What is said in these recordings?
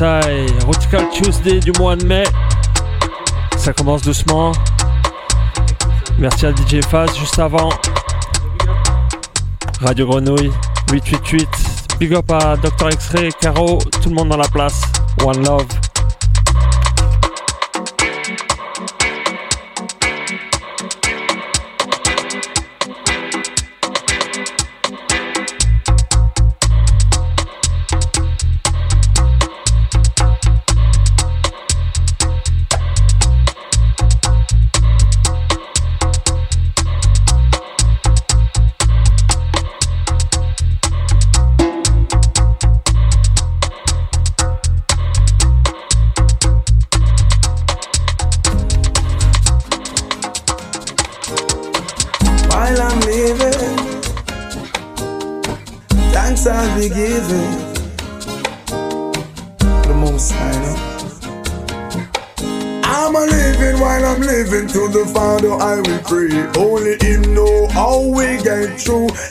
I. Radical Tuesday du mois de mai. Ça commence doucement. Merci à DJ Faz juste avant. Radio Grenouille 888. Big up à Dr. X-Ray, Caro, tout le monde dans la place. One Love.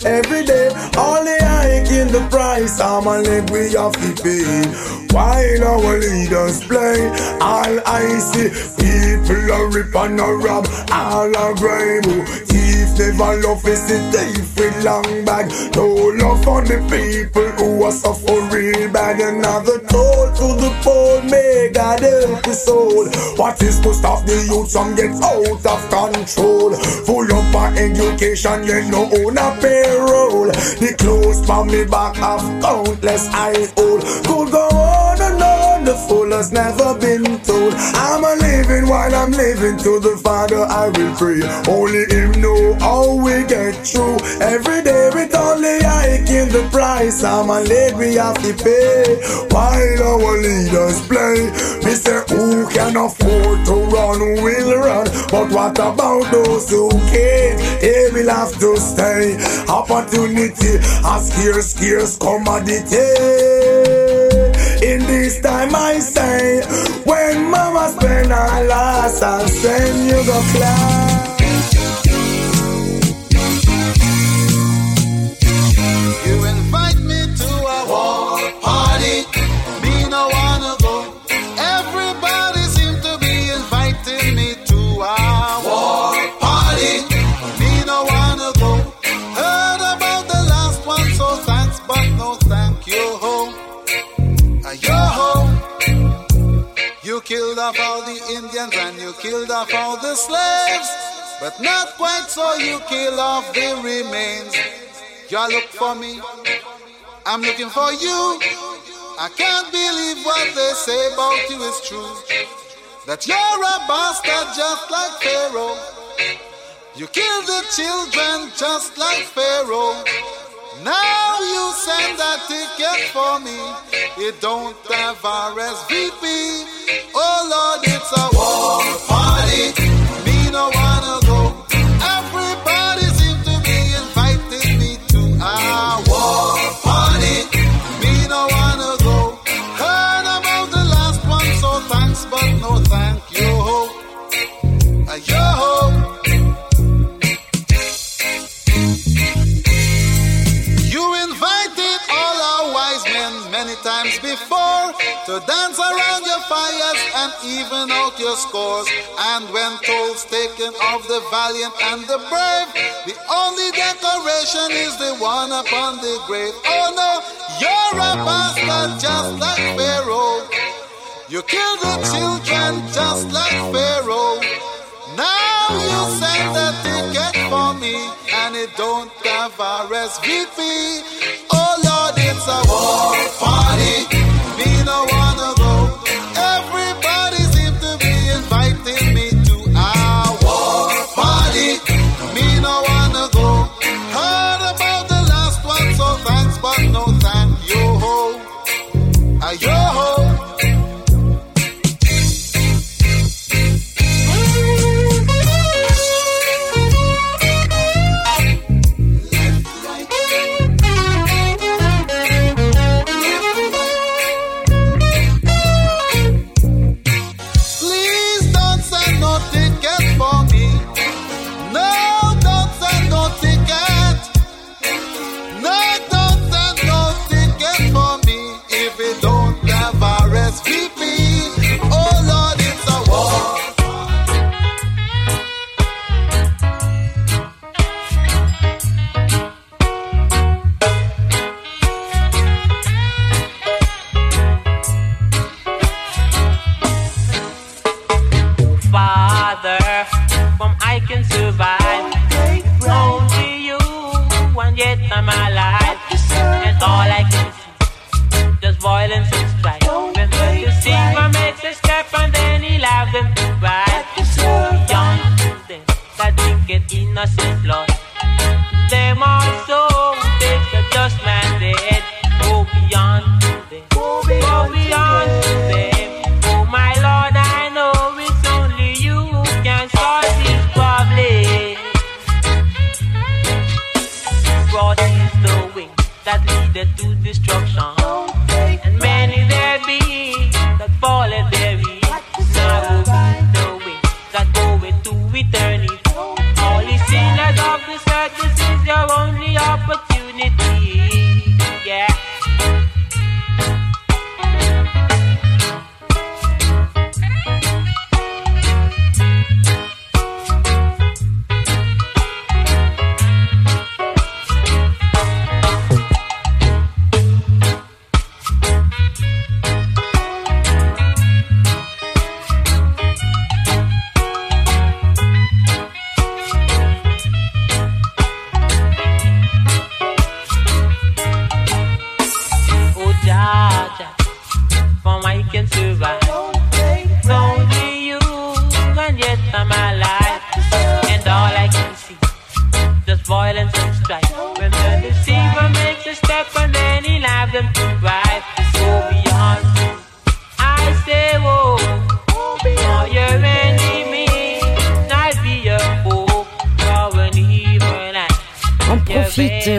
Every day, only I in the price, I'm a leg we have to pay and a rob all a grime. Oh, thief never love is the thief with long bag. No love for the people who are suffer real bad. Another toll to the poor, may God help the soul. What is to stop the youth from get out of control? Full up of education, yet no own a payroll. The clothes from me back of countless I old. Could go on and on, the fool has never been told. I'm a living while I'm living to the Father I will pray. Only Him know how we get through. Every day with only I give the price. I'm a late we have to pay. While our leaders play, me say who can afford to run will run. But what about those who can't? They will have to stay. Opportunity, a scarce, scarce commodity in this time I say When mama spend her last and send you go class killed off all the Indians and you killed off all the slaves. But not quite so you kill off the remains. You all look for me, I'm looking for you. I can't believe what they say about you is true. That you're a bastard just like Pharaoh. You kill the children just like Pharaoh. Now you send that ticket for me. It don't have RSVP. Oh Lord, it's a war party. Me no wanna to dance around your fires and even out your scores. And when tolls taken of the valiant and the brave, the only decoration is the one upon the grave. Oh no, you're a bastard just like Pharaoh. You kill the children just like Pharaoh. Now you send a ticket for me and it don't have RSVP. Oh Lord, it's a war party.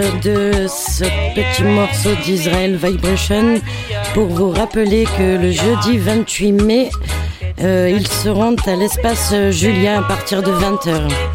De ce petit morceau d'Israël Vibration pour vous rappeler que le jeudi 28 mai, euh, ils seront à l'espace Julien à partir de 20h.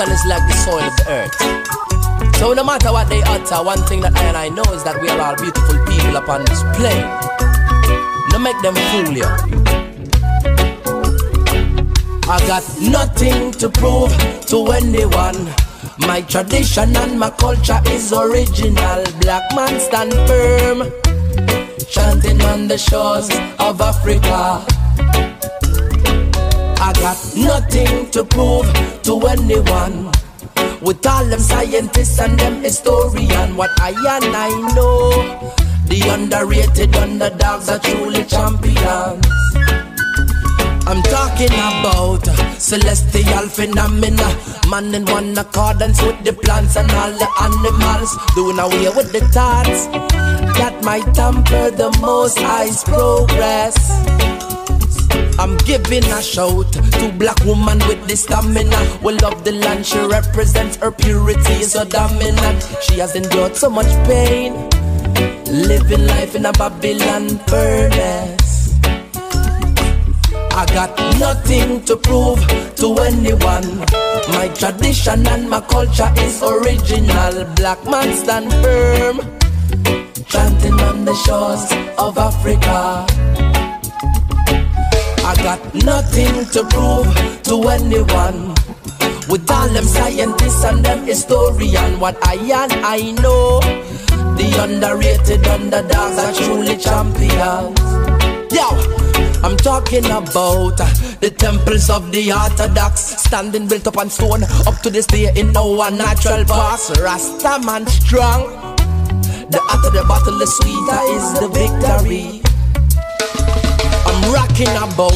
Complexion is like the soil of the earth. So no matter what they utter, one thing that I and I know is that we are all beautiful people upon this plane. No make them fool you. I got nothing to prove to anyone. My tradition and my culture is original. Black man stand firm, chanting on the shores of Africa. Got nothing to prove to anyone. With all them scientists and them historian, what I and I know, the underrated underdogs are truly champions. I'm talking about celestial phenomena, man in one accordance with the plants and all the animals, doing away with the thoughts that might tamper the most high's progress. I'm giving a shout to black woman with the stamina. We love the land, she represents her purity so dominant. She has endured so much pain, living life in a Babylon furnace. I got nothing to prove to anyone. My tradition and my culture is original. Black man stand firm, chanting on the shores of Africa. I got nothing to prove to anyone. With all them scientists and them historian, what I and I know, the underrated underdogs are truly champions. Yo, I'm talking about the temples of the Orthodox, standing built up on stone, up to this day in our natural past. Rasta man strong. The hotter the battle, the sweeter is the victory. Rocking about,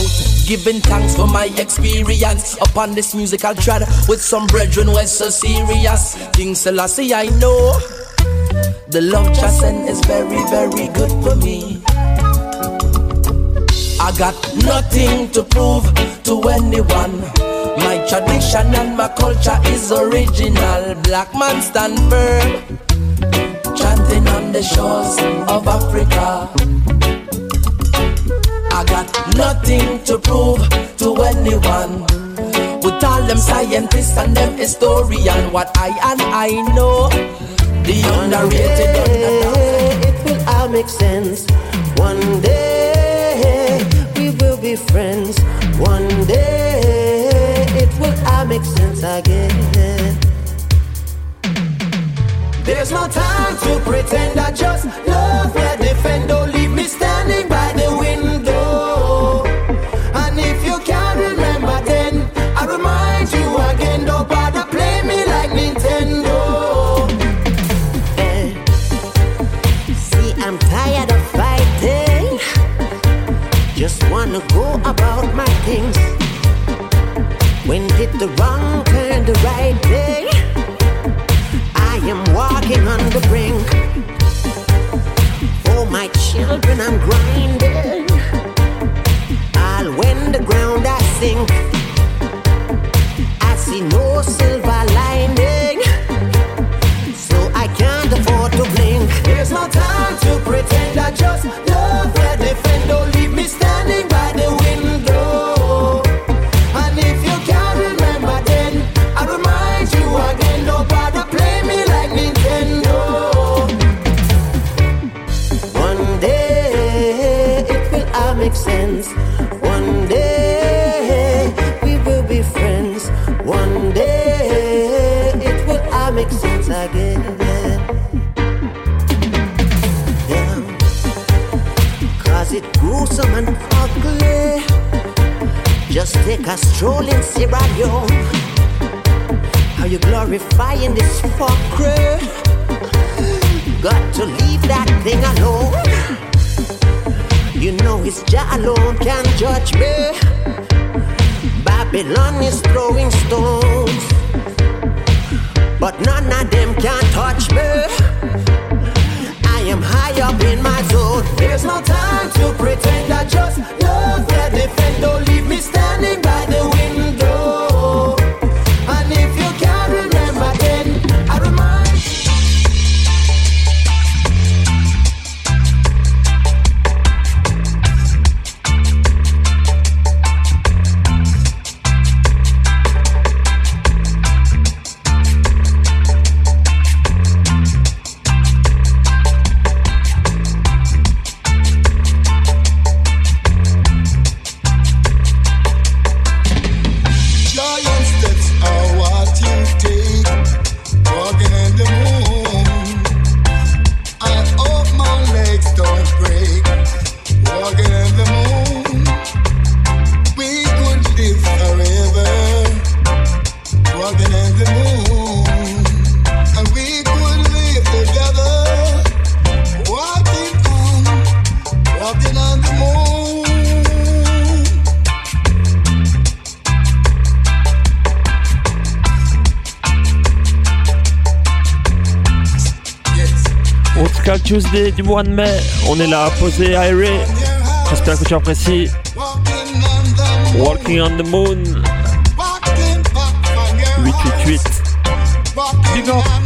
giving thanks for my experience upon this musical trad with some brethren who are so serious. King Selassie, I know the love Chasen is very, very good for me. I got nothing to prove to anyone. My tradition and my culture is original. Black man stand firm, chanting on the shores of Africa. Got nothing to prove to anyone. With all them scientists and them historian. What I and I know, the underrated, underdog. It will all make sense. One day we will be friends. One day it will all make sense again. There's no time to pretend I just love where defend. Don't leave me standing by Stroll in Sierra Leone. How you glorifying this fucker? Got to leave that thing alone. You know it's Jah alone can judge me. Babylon is throwing stones, but none of them can touch me. Am high up in my zone. There's no time to pretend I just love where defend. Don't leave me standing by the Tuesday du mois de mai. On est là, posé à Ray. J'espère que tu apprécies. Walking on the Moon. 888. Big up.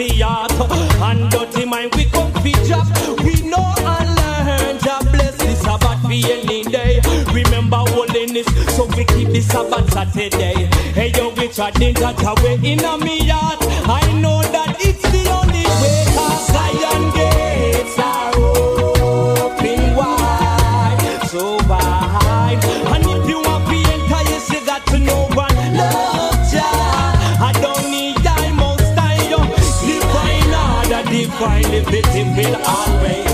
Dirty heart and dirty mind we come fi drop. We know and learn. Jah bless this Sabbath be any day. Remember holiness, so we keep the Sabbath Saturday. Hey yo, we trading that away in a order, divine liberty will always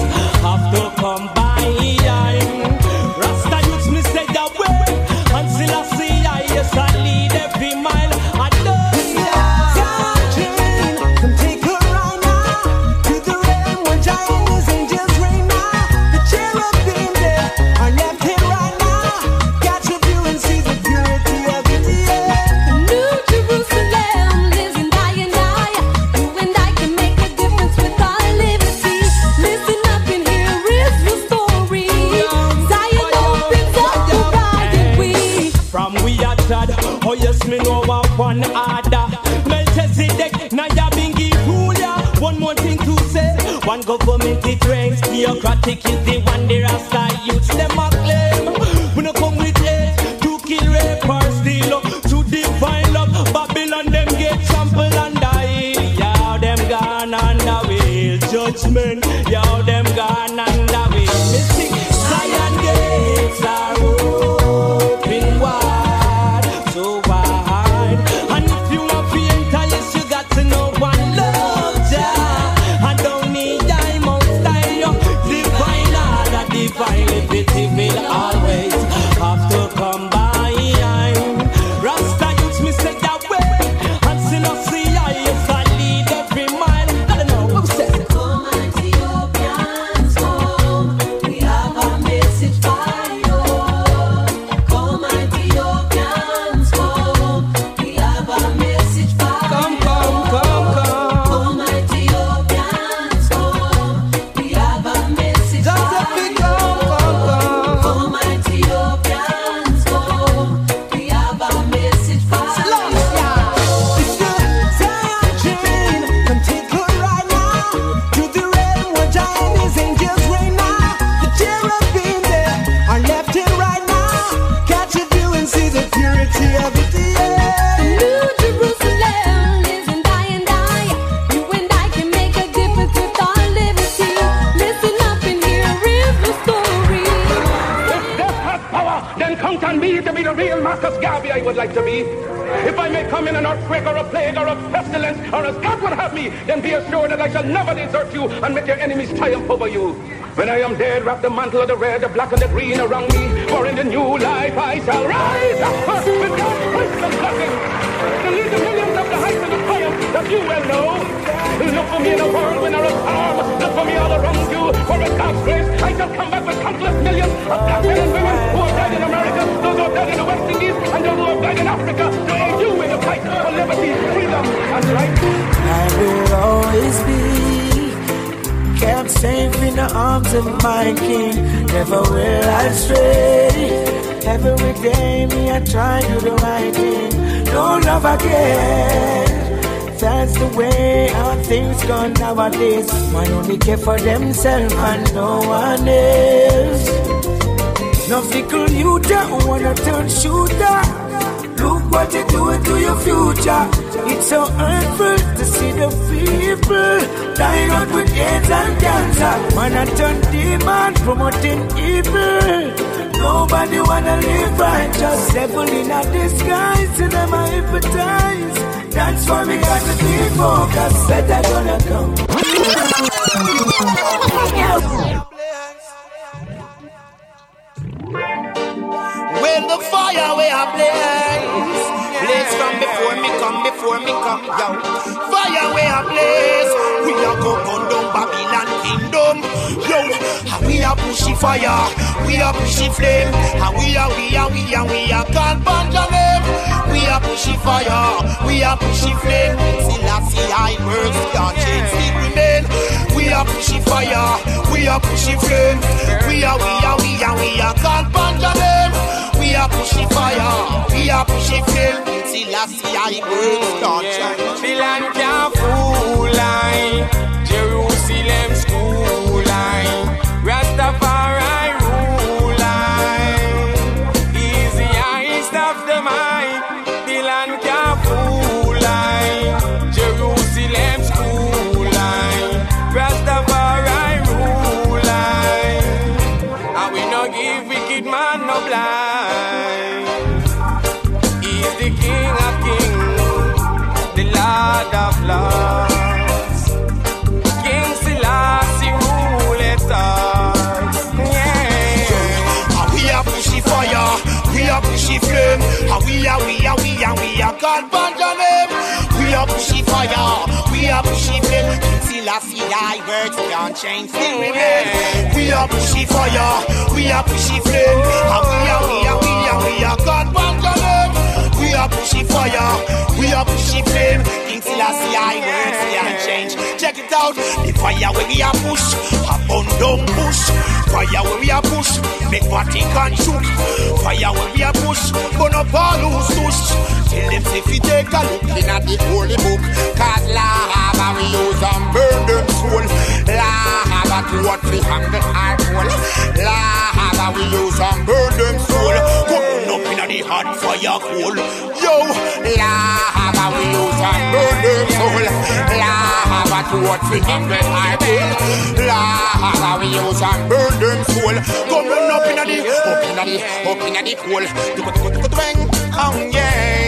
reigns. Theocratic is the one the Rasta youths them a claim. We no come with hate to kill, rape or steal. To define love, Babylon them get trampled and die. Yeah, them gone under wheel judgment. Yeah, them gone that I never desert you and make your enemies triumph over you. When I am dead, wrap the mantle of the red, the black, and the green around me. For in the new life I shall rise up with God's and blessing to lead the millions up the heights of the triumph that you well know. Look for me in a world when there is harm. Look for me all around you. For with God's grace, I shall come back with countless millions of black men and women who of my King. Never will I stray. Every day, me I try to do the right thing. No love again. That's the way how things gone nowadays. Man only care for themselves and no one else. No fickle you don't wanna turn shooter. What you're doing to your future. It's so hurtful to see the people dying out with AIDS and cancer. Man, I turn demon promoting evil. Nobody wanna live righteous. Devil in a disguise, and them I hypnotize. Transform me, got to be focused. Better gonna come. When the fire we are blaze, blaze from before me come, before me come, yo. Fire we are blaze, we are go down Babylon kingdom, yo. We are pushy fire, we are pushy flame, and we are, we are, we are, we are can't burn your name. We are pushy fire, we are pushy flame. Till I see I words can't change, still remain. We are pushy fire, we are pushy flame. We are, we are, we are, we are can't burn your name. We are pushy fire, we are pushy flame. Till I see I words can't change. The land can't fool line, Jerusalem school line, Rastafari we are pushy flame, and we are, we are, we are, we are God your name. We are pushy fire, we are pushy flame. Till I see thy words can't change, still remain. We are pushy fire, we are pushy flame, and we are, we are, we are, we are God your name. We are pushy fire, we are pushy flame. Selassie, I words can't change. Check it out, the fire we are ah, push, abundant push. Fire where we are push, make Vatican shook. Fire where we are push, burn up all who's push. Tell them if we take a look in at the holy book, cause lava we use and burn them soul. Lava to what we the heart hole. Lava we use and burn them soul. Coming up in the hot fire coal. Yo, lava we use and burn them soul. Lava to what we hang the heart hole. Lava we use and burn them soul. Coming up in the, up in the, up in the coal. Twang, oh yeah.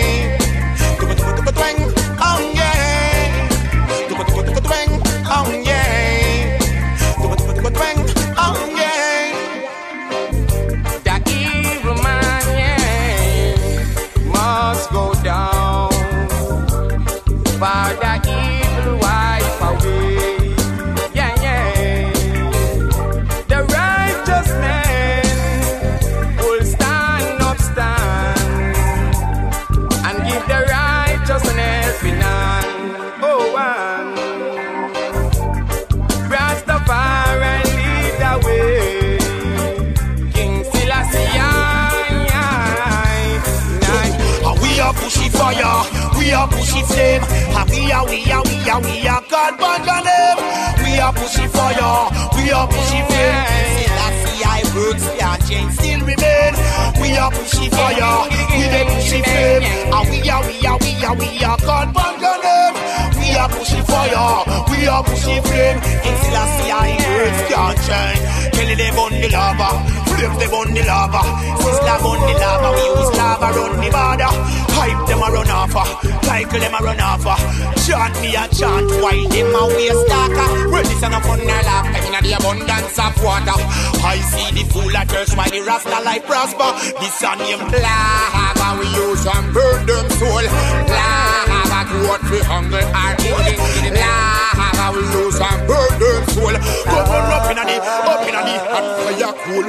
We are pushy flame, we are, we are, we are, we are God your name. We are pushy fire, we are pushy flame. Selassie, I works can't change, still remain. We are pushy fire, we are pushy flame, and we are, we are, we are, we are God your name. We are pushy fire, we are pushy flame. In Selassie, I works can't change. Kelly them on the lava, flip them on the lava. Sizzler on the lava, we use lava run the border. Hype them a run off, uh. cycle them a run off. Uh. Chant me a chant while them a waste talker. Ready son of fun their laugh, in the abundance of water. I see the fool at church while the rasta life prosper. This a name lava, we use and burn them soul. Lava to what we hunger are eating. Lava we use and burn them soul. Come on up in the, up in the hot fire cool.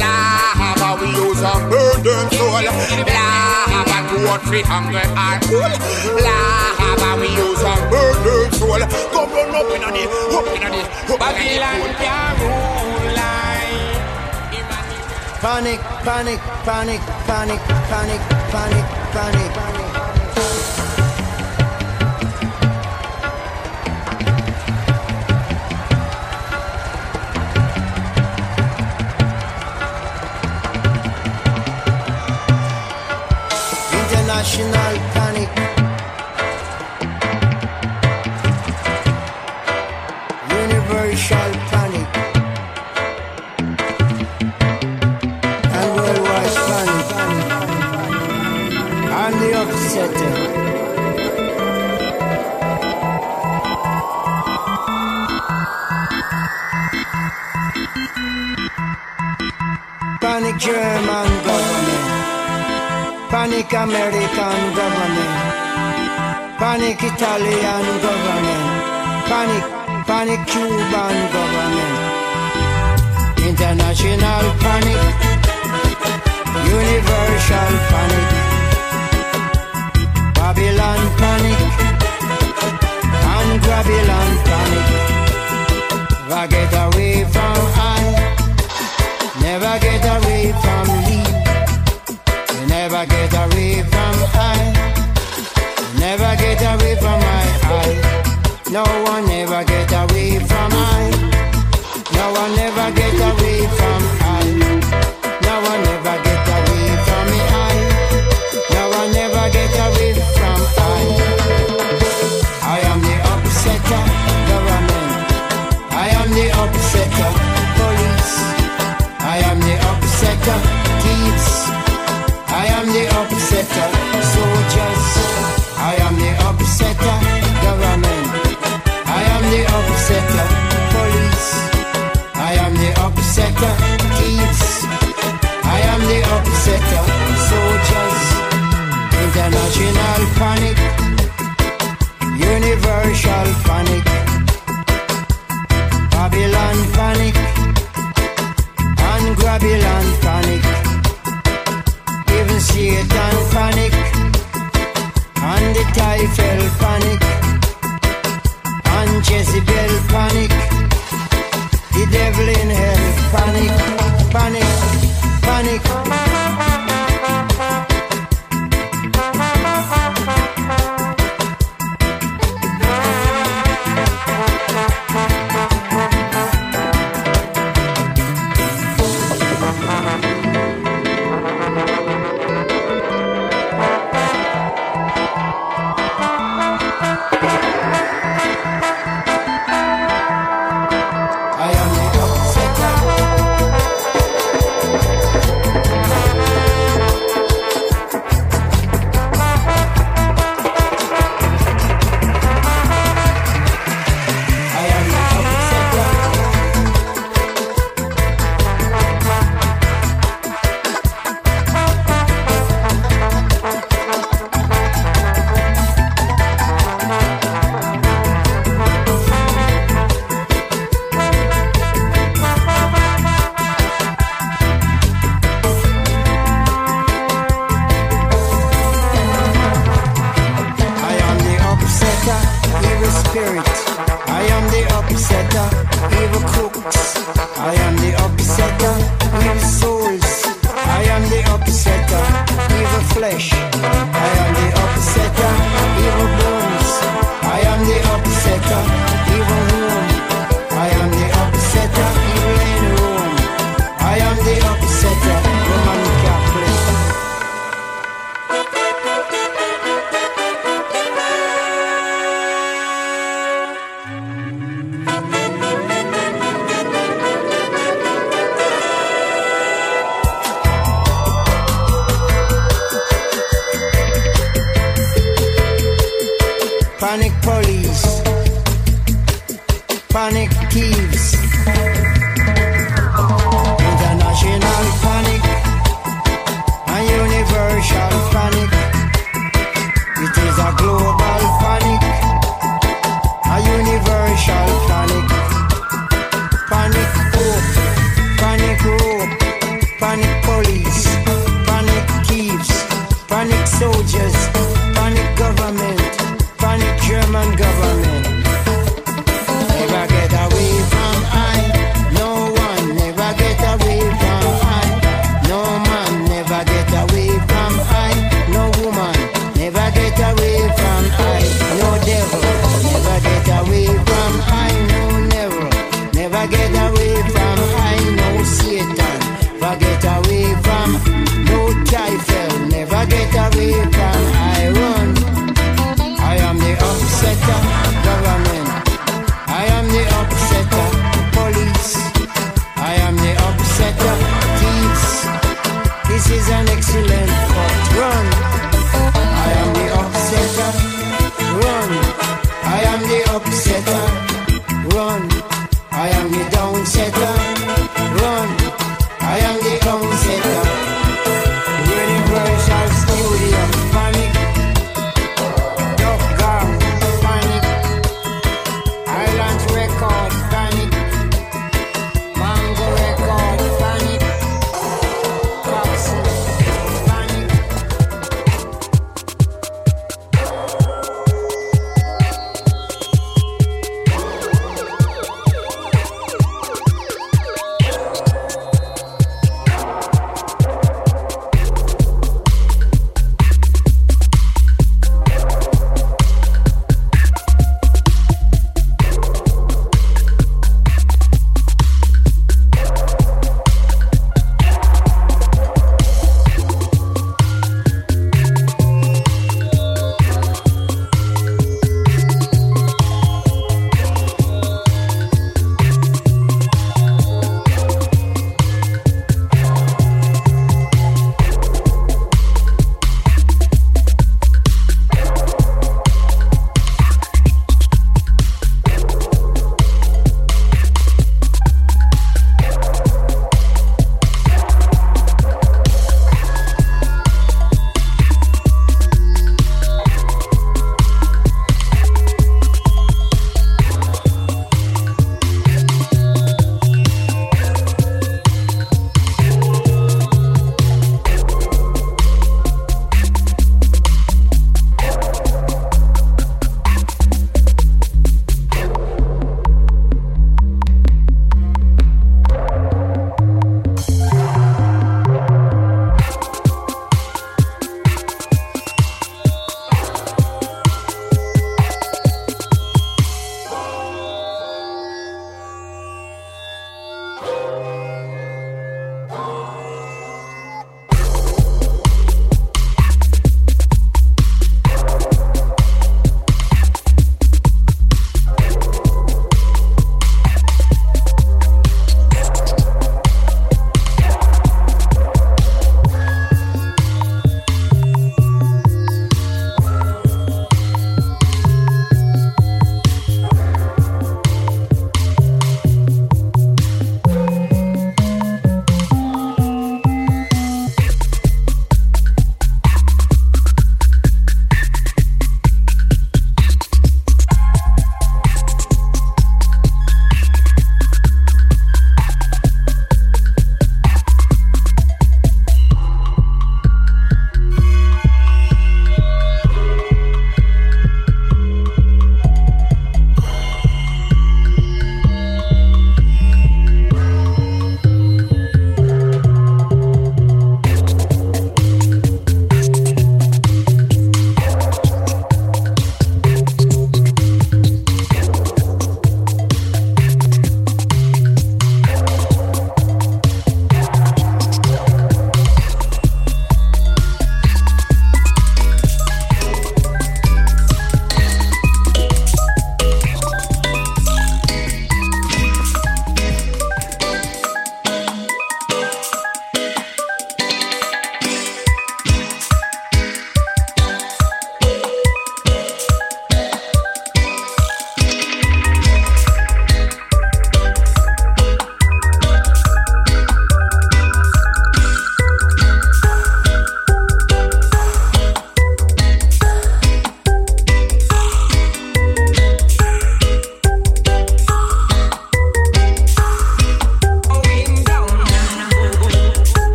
Lava we use and burn them soul. Lava to what we hunger are cool. Lava we use and burn them soul. Come on up in the, up in the, up in Babylon can't rule. Panic, panic, panic, panic, panic, panic, panic, panic. International American government, panic Italian government, panic, panic Cuban government, international panic, universal panic, Babylon panic, and Babylon panic. Never get away from I, never get away from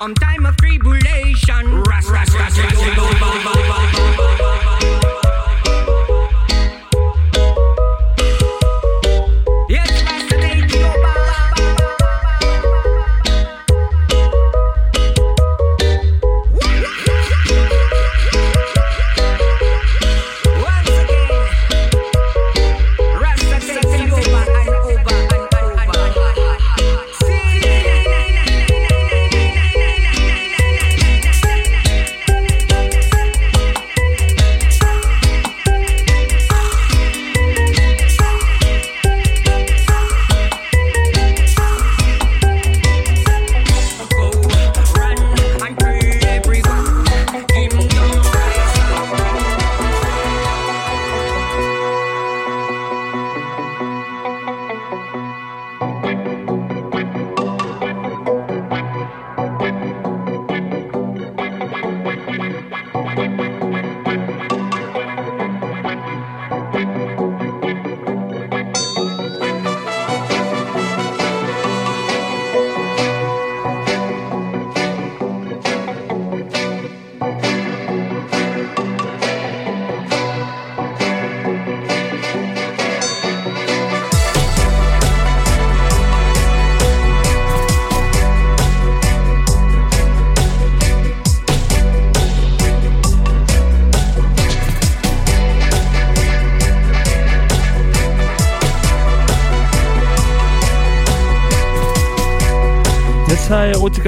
on time of tribulation.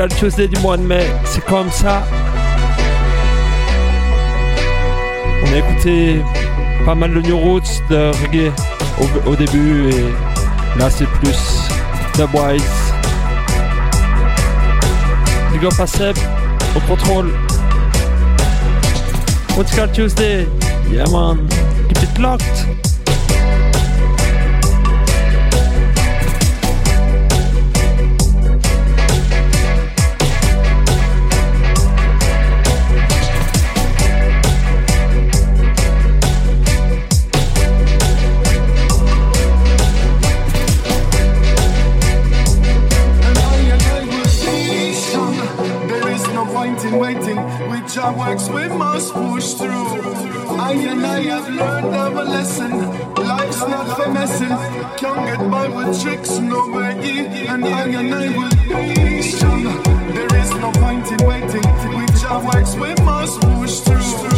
Tuesday du mois de mai. C'est comme ça. On a écouté pas mal de New Roots, de reggae au, début et là c'est plus Dubwise. Big up à au contrôle. Erotical Tuesday, yeah man, keep it locked. Works, we must push through. I and I have learned our lesson. Life's not for messing. Can't get by with tricks, no way. And I and I will be strong. There is no point in waiting. With job works, we must push through.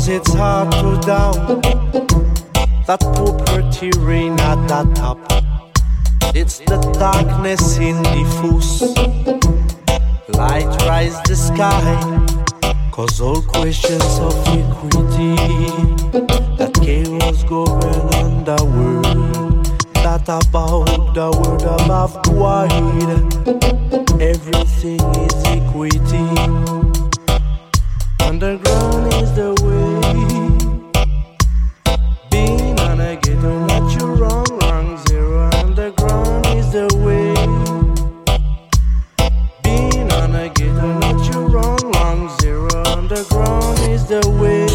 Because it's hard to down that poor pretty rain at the top. It's the darkness in the diffuse. Light rise the sky, cause all questions of equity that chaos govern the world. That about the world above wide. Everything is equity. Underground is the way. Wrong, wrong zero. Underground is the way. On a ghetto, wrong, wrong zero. Underground is the way.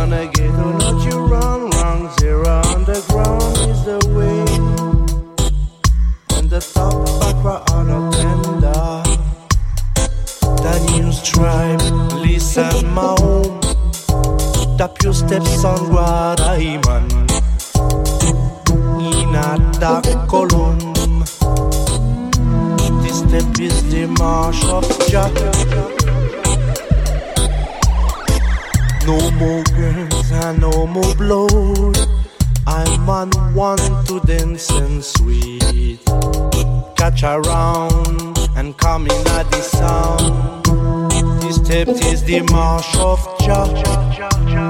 On a ghetto, wrong, wrong zero. Underground is the way. And the top tender. The new stripe, listen my Tap your steps on what I man. In a dark column. This step is the march of Jah. No more girls and no more blood. I'm on one to dance and sweet. Catch around and come in at the sound. This step is the march of Jah.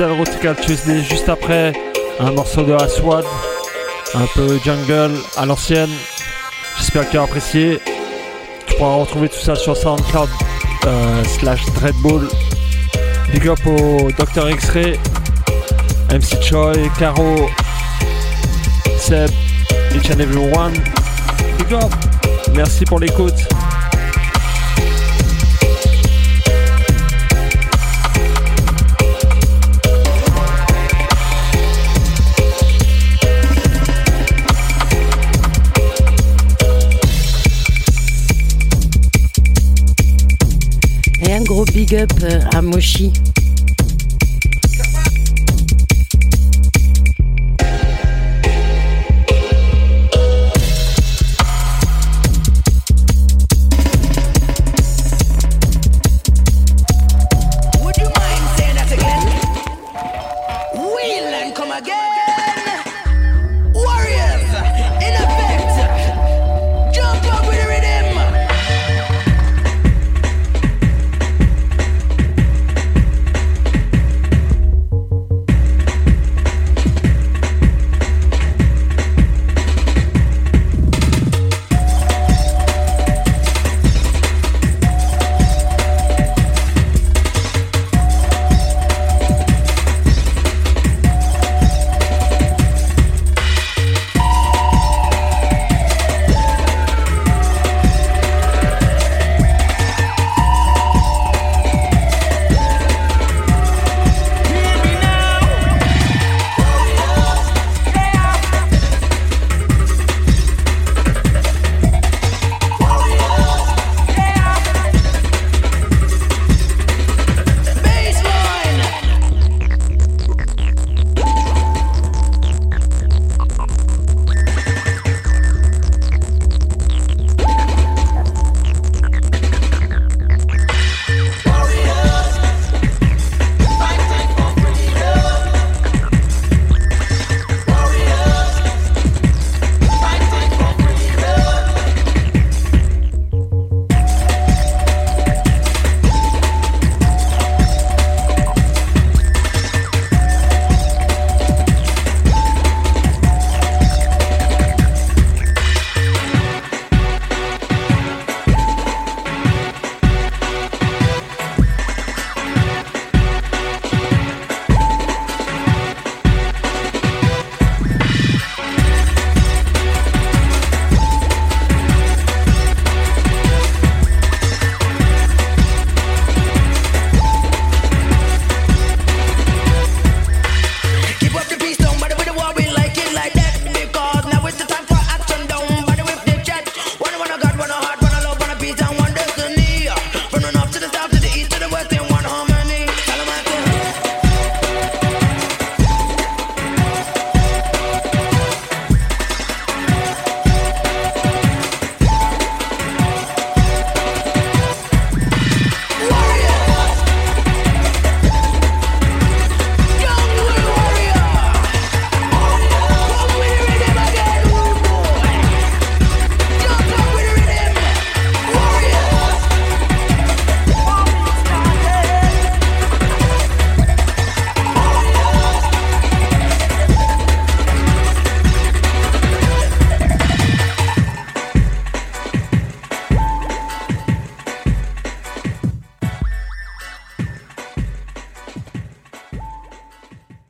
Erotical Tuesday juste après un morceau de Aswad, un peu jungle à l'ancienne. J'espère que tu as apprécié. Tu pourras retrouver tout ça sur SoundCloud euh, slash Dreadball. Big up au Dr X-Ray, MC Choi, Caro, Seb, each and everyone. Big up. Merci pour l'écoute. Gros big up euh, à Moshi.